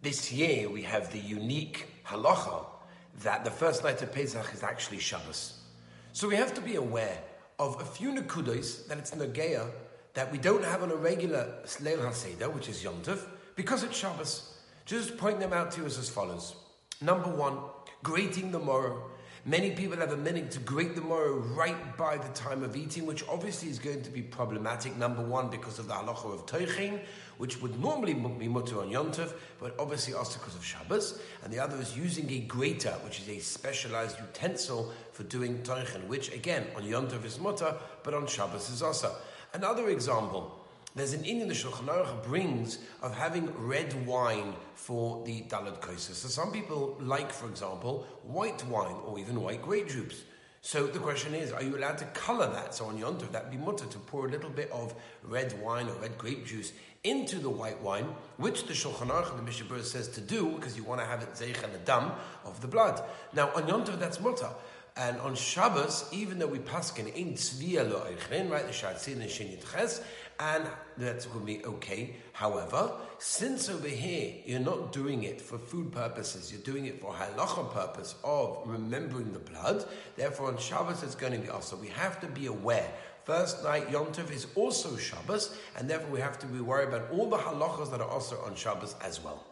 This year we have the unique halacha that the first night of Pesach is actually Shabbos. So we have to be aware of a few nekudos that it's nageya that we don't have on a regular Leil HaSeder, which is Yom Tov, because it's Shabbos. Just point them out to as, as follows. Number one, greeting the maror. Many people have a minute to grate the maror right by the time of eating, which obviously is going to be problematic. Number one, because of the halacha of Teuchin, which would normally be mutter on Yontov, but obviously also because of Shabbos. And the other is using a grater, which is a specialized utensil for doing Teuchin, which again, on Yontov is mutter, but on Shabbos is also. Another example, there's an inyan the Shulchan Aruch brings of having red wine for the Daled Kosis. So some people like, for example, white wine or even white grape juice. So the question is, are you allowed to color that? So on Yontav, that'd be mutter to pour a little bit of red wine or red grape juice into the white wine, which the Shulchan Aruch and the Mishnah Berurah says to do because you want to have it zeich and the dam of the blood. Now on Yontav, that's mutter. And on Shabbos, even though we paskin in tzvia lo right, the shatzin and shinit ches, and that's going to be okay. However, since over here you're not doing it for food purposes, you're doing it for halacha purpose of remembering the blood. Therefore, on Shabbos it's going to be also. We have to be aware. First night Yom Tov is also Shabbos, and therefore we have to be worried about all the halachas that are also on Shabbos as well.